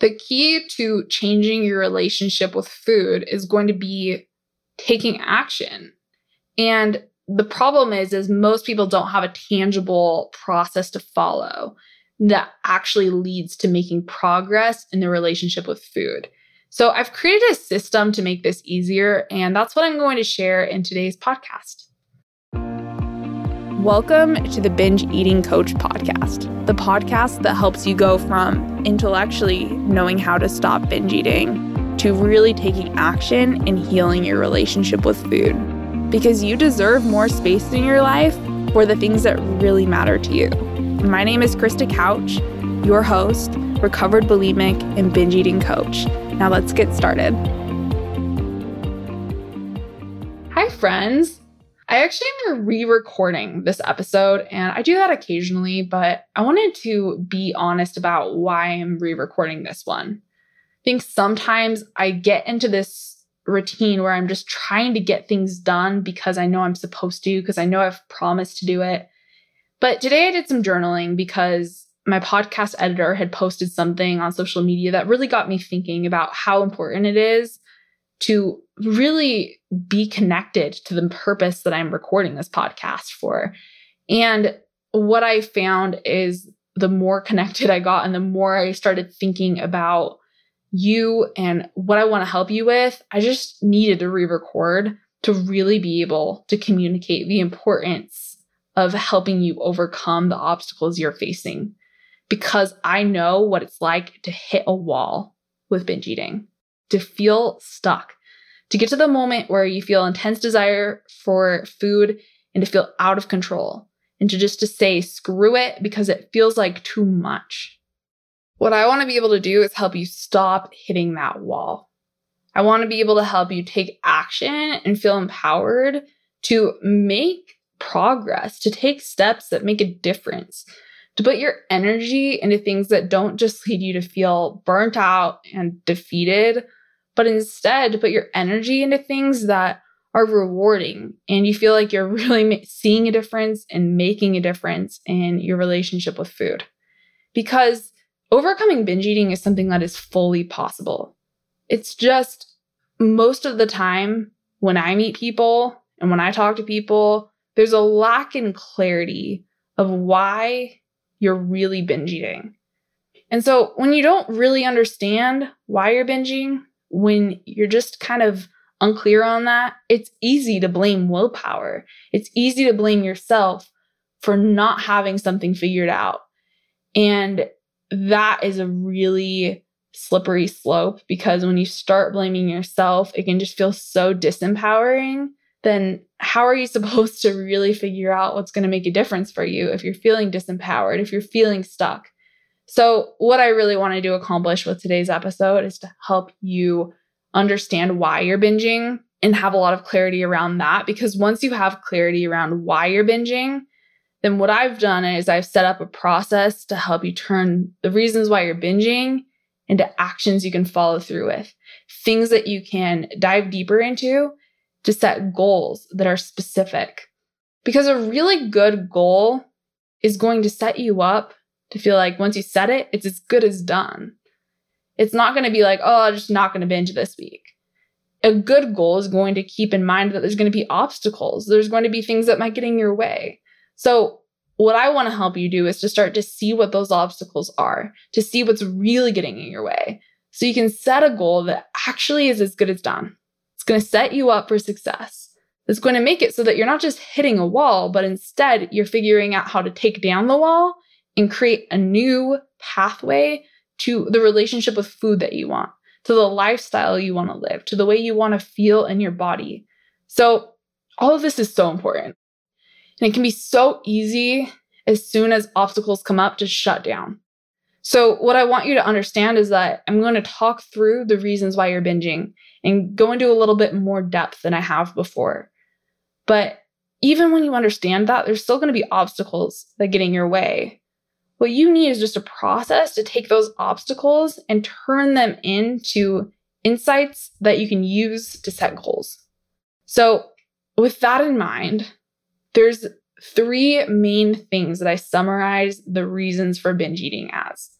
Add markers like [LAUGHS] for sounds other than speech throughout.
The key to changing your relationship with food is going to be taking action. And the problem is is most people don't have a tangible process to follow that actually leads to making progress in the relationship with food. So I've created a system to make this easier and that's what I'm going to share in today's podcast. Welcome to the Binge Eating Coach podcast, the podcast that helps you go from intellectually knowing how to stop binge eating to really taking action and healing your relationship with food. Because you deserve more space in your life for the things that really matter to you. My name is Krista Couch, your host, recovered bulimic and binge eating coach. Now let's get started. Hi, friends. I actually am re recording this episode, and I do that occasionally, but I wanted to be honest about why I'm re recording this one. I think sometimes I get into this routine where I'm just trying to get things done because I know I'm supposed to, because I know I've promised to do it. But today I did some journaling because my podcast editor had posted something on social media that really got me thinking about how important it is to really be connected to the purpose that I'm recording this podcast for. And what I found is the more connected I got and the more I started thinking about you and what I want to help you with, I just needed to re record to really be able to communicate the importance of helping you overcome the obstacles you're facing. Because I know what it's like to hit a wall with binge eating, to feel stuck, to get to the moment where you feel intense desire for food and to feel out of control and to just to say screw it because it feels like too much. What I want to be able to do is help you stop hitting that wall. I want to be able to help you take action and feel empowered to make progress, to take steps that make a difference, to put your energy into things that don't just lead you to feel burnt out and defeated, but instead put your energy into things that are rewarding and you feel like you're [LAUGHS] really seeing a difference and making a difference in your relationship with food. Because overcoming binge eating is something that is fully possible. It's just most of the time when I meet people and when I talk to people, there's a lack in clarity of why you're really binge eating. And so when you don't really understand why you're binging, when you're just kind of unclear on that, it's easy to blame willpower. It's easy to blame yourself for not having something figured out. And that is a really slippery slope because when you start blaming yourself, it can just feel so disempowering. Then, how are you [LAUGHS] supposed to really figure out what's going to make a difference for you if you're feeling disempowered, if you're feeling stuck? So, what I really wanted to accomplish with today's episode is to help you understand why you're binging and have a lot of clarity around that. Because once you have clarity around why you're binging, then what I've done is I've set up a process to help you turn the reasons why you're binging into actions you can follow through with, things that you can dive deeper into to set goals that are specific. Because a really good goal is going to set you up to feel like once you set it, it's as good as done. It's not going to be like, oh, I'm just not going to binge this week. A good goal is going to keep in mind that there's going to be obstacles. There's going to be things that might get in your way. So, what I want to help you do is to start to see what those obstacles are, to see what's really getting in your way. So you can set a goal that actually is as good as done. It's going to set you up for success. It's going to make it so that you're not just hitting a wall, but instead you're figuring out how to take down the wall and create a new pathway to the relationship with food that you want, to the lifestyle you want to live, to the way you want to feel in your body. So, all of this is so important. And it can be so easy as soon as obstacles come up to shut down. So, what I want you to understand is that I'm going to talk through the reasons why you're binging and go into a little bit more depth than I have before. But even when you understand that, there's still going to be obstacles that get in your way. What you need is just a process to take those obstacles and turn them into insights that you can use to set goals. So, with that in mind, there's three main things that I summarize the reasons for binge eating as.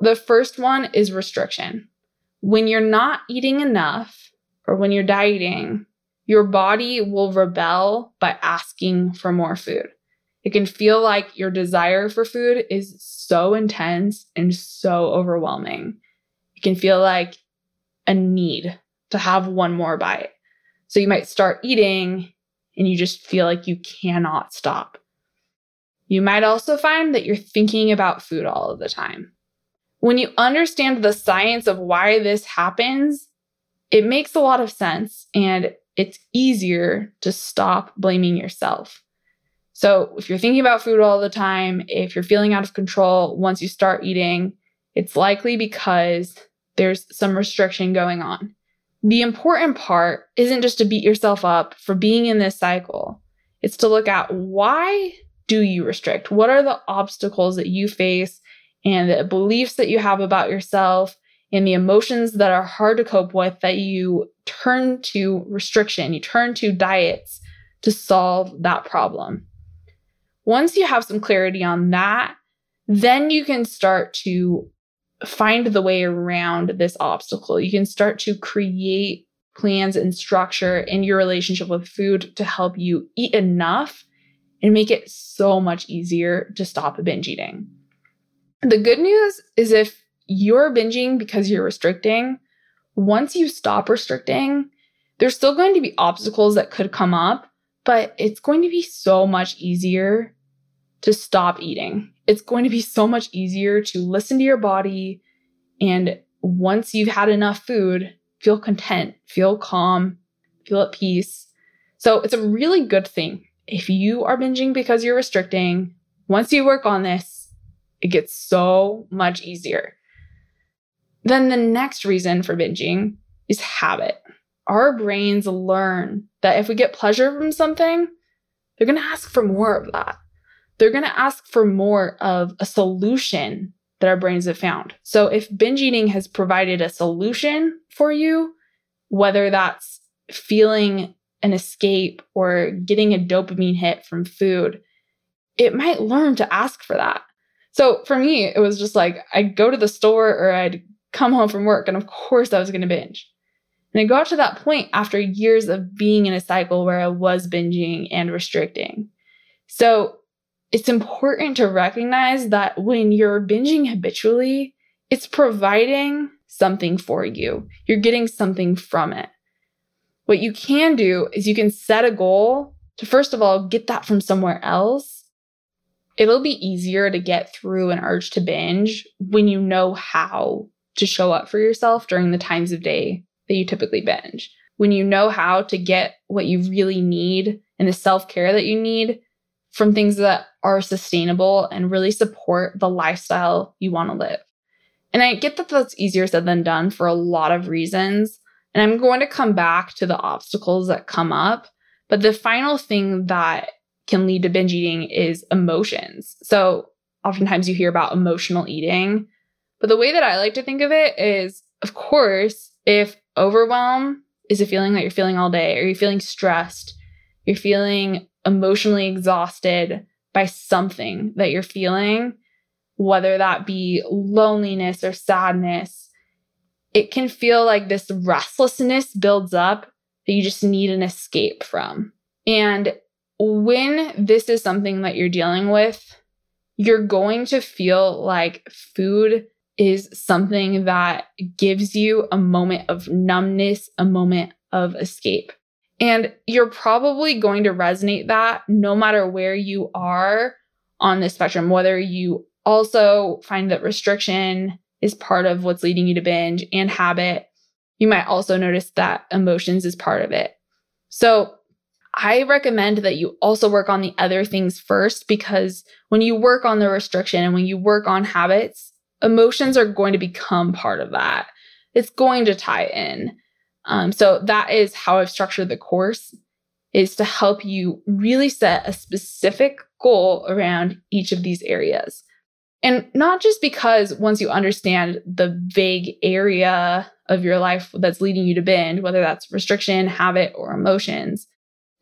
The first one is restriction. When you're not eating enough or when you're dieting, your body will rebel by asking for more food. It can feel like your desire for food is so intense and so overwhelming. It can feel like a need to have one more bite. So you might start eating and you just feel like you cannot stop. You might also find that you're thinking about food all of the time. When you understand the science of why this happens, it makes a lot of sense and it's easier to stop blaming yourself. So, if you're thinking about food all the time, if you're feeling out of control once you start eating, it's likely because there's some restriction going on. The important part isn't just to beat yourself up for being in this cycle. It's to look at why do you restrict? What are the obstacles that you face and the beliefs that you have about yourself and the emotions that are hard to cope with that you turn to restriction, you turn to diets to solve that problem. Once you have some clarity on that, then you can start to find the way around this obstacle. You can start to create plans and structure in your relationship with food to help you eat enough and make it so much easier to stop binge eating. The good news is if you're binging because you're restricting, once you stop restricting, there's still going to be obstacles that could come up, but it's going to be so much easier to stop eating. It's going to be so much easier to listen to your body. And once you've had enough food, feel content, feel calm, feel at peace. So it's a really good thing. If you are binging because you're restricting, once you work on this, it gets so much easier. Then the next reason for binging is habit. Our brains learn that if we get pleasure from something, they're going to ask for more of that they're going to ask for more of a solution that our brains have found. So if binge eating has provided a solution for you, whether that's feeling an escape or getting a dopamine hit from food, it might learn to ask for that. So for me, it was just like I'd go to the store or I'd come home from work, and of course I was going to binge. And it got to that point after years of being in a cycle where I was binging and restricting. So it's important to recognize that when you're binging habitually, it's providing something for you. You're getting something from it. What you can do is you can set a goal to, first of all, get that from somewhere else. It'll be easier to get through an urge to binge when you know how to show up for yourself during the times of day that you typically binge. When you know how to get what you really need and the self care that you need from things that are sustainable and really support the lifestyle you want to live. And I get that that's easier said than done for a lot of reasons. And I'm going to come back to the obstacles that come up. But the final thing that can lead to binge eating is emotions. So oftentimes you hear about emotional eating. But the way that I like to think of it is, of course, if overwhelm is a feeling that you're feeling all day, or you're feeling stressed, you're feeling emotionally exhausted by something that you're feeling, whether that be loneliness or sadness, it can feel like this restlessness builds up that you just need an escape from. And when this is something that you're dealing with, you're going to feel like food is something that gives you a moment of numbness, a moment of escape. And you're probably going to resonate that no matter where you are on the spectrum, whether you also find that restriction is part of what's leading you to binge and habit. You might also notice that emotions is part of it. So I recommend that you also work on the other things first because when you work on the restriction and when you work on habits, emotions are going to become part of that. It's going to tie in. Um, so that is how I've structured the course is to help you really set a specific goal around each of these areas. And not just because once you understand the vague area of your life that's leading you to binge, whether that's restriction, habit, or emotions,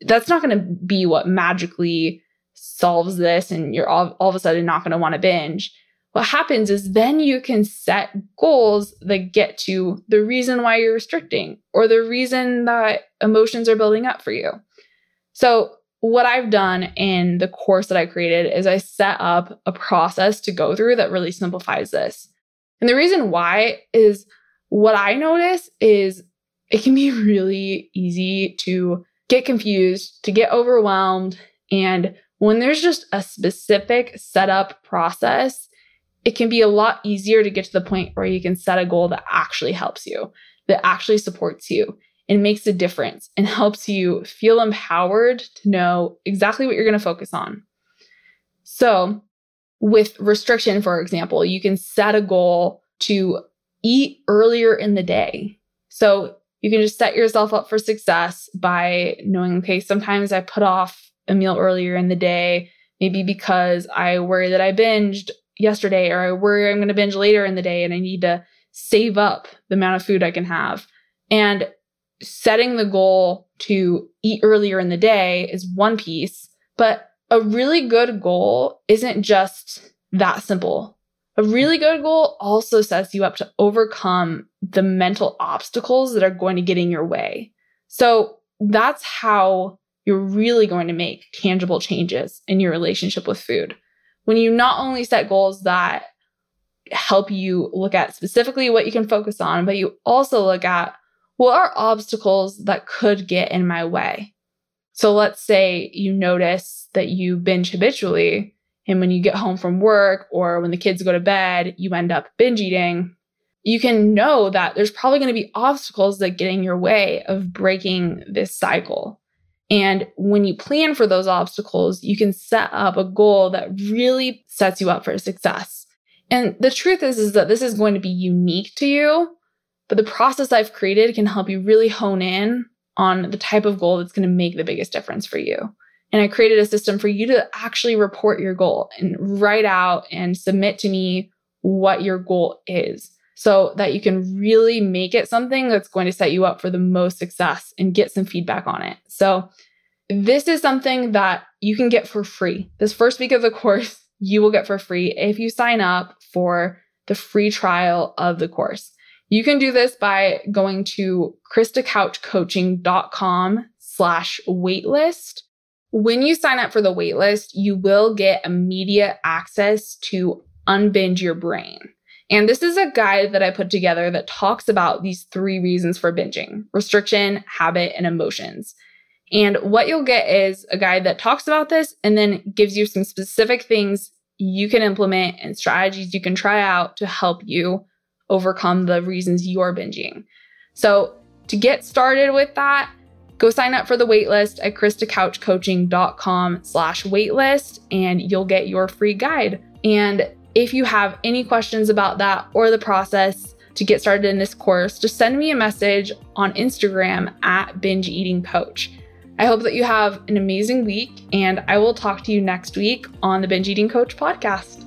that's not going to be what magically solves this and you're all, all of a sudden not going to want to binge. What happens is then you can set goals that get to the reason why you're restricting or the reason that emotions are building up for you. So, what I've done in the course that I created is I set up a process to go through that really simplifies this. And the reason why is what I notice is it can be [LAUGHS] really easy to get confused, to get overwhelmed. And when there's just a specific setup process, it can be a lot easier to get to the point where you can set a goal that actually helps you, that actually supports you and makes a difference and helps you feel empowered to know exactly what you're going to focus on. So, with restriction, for example, you can set a goal to eat earlier in the day. So, you can just set yourself up for success by knowing, okay, sometimes I put off a meal earlier in the day, maybe because I worry that I binged yesterday, or I worry I'm going to binge later in the day and I need to save up the amount of food I can have. And setting the goal to eat earlier in the day is one piece, but a really good goal isn't just that simple. A really good goal also sets you up to overcome the mental obstacles that are going to get in your way. So that's how you're really going to make tangible changes in your relationship with food. When you not only set goals that help you look at specifically what you can focus on, but you also look at what are obstacles that could get in my way? So let's say you notice that you binge habitually, and when you get home from work or when the kids go to bed, you end up binge eating. You can know that there's probably going to be obstacles that get in your way of breaking this cycle. And when you plan for those obstacles, you can set up a goal that really sets you up for success. And the truth is, is that this is going to be unique to you. But the process I've created can help you really hone in on the type of goal that's going to make the biggest difference for you. And I created a system for you to actually report your goal and write out and submit to me what your goal is so that you can really make it something that's going to set you up for the most success and get some feedback on it. So, this is something that you can get for free. This first week of the [LAUGHS] course, you will get for free if you sign up for the free trial of the course. You can do this by going to kristacouchcoaching.com slash waitlist. When you sign up for the waitlist, you will get immediate access to Unbinge Your Brain. And this is a guide that I put together that talks about these three reasons for binging restriction, habit, and emotions. And what you'll get is a guide that talks about this and then gives you some specific things you can implement and strategies you can try out to help you overcome the reasons you're binging. So, to get started with that, go sign up for the waitlist at kristacouchcoaching.com slash waitlist and you'll get your free guide. And if you have any questions about that or the process to get started in this course, just send me a message on Instagram at binge eating coach. I hope that you have an amazing week and I will talk to you next week on the Binge Eating Coach podcast.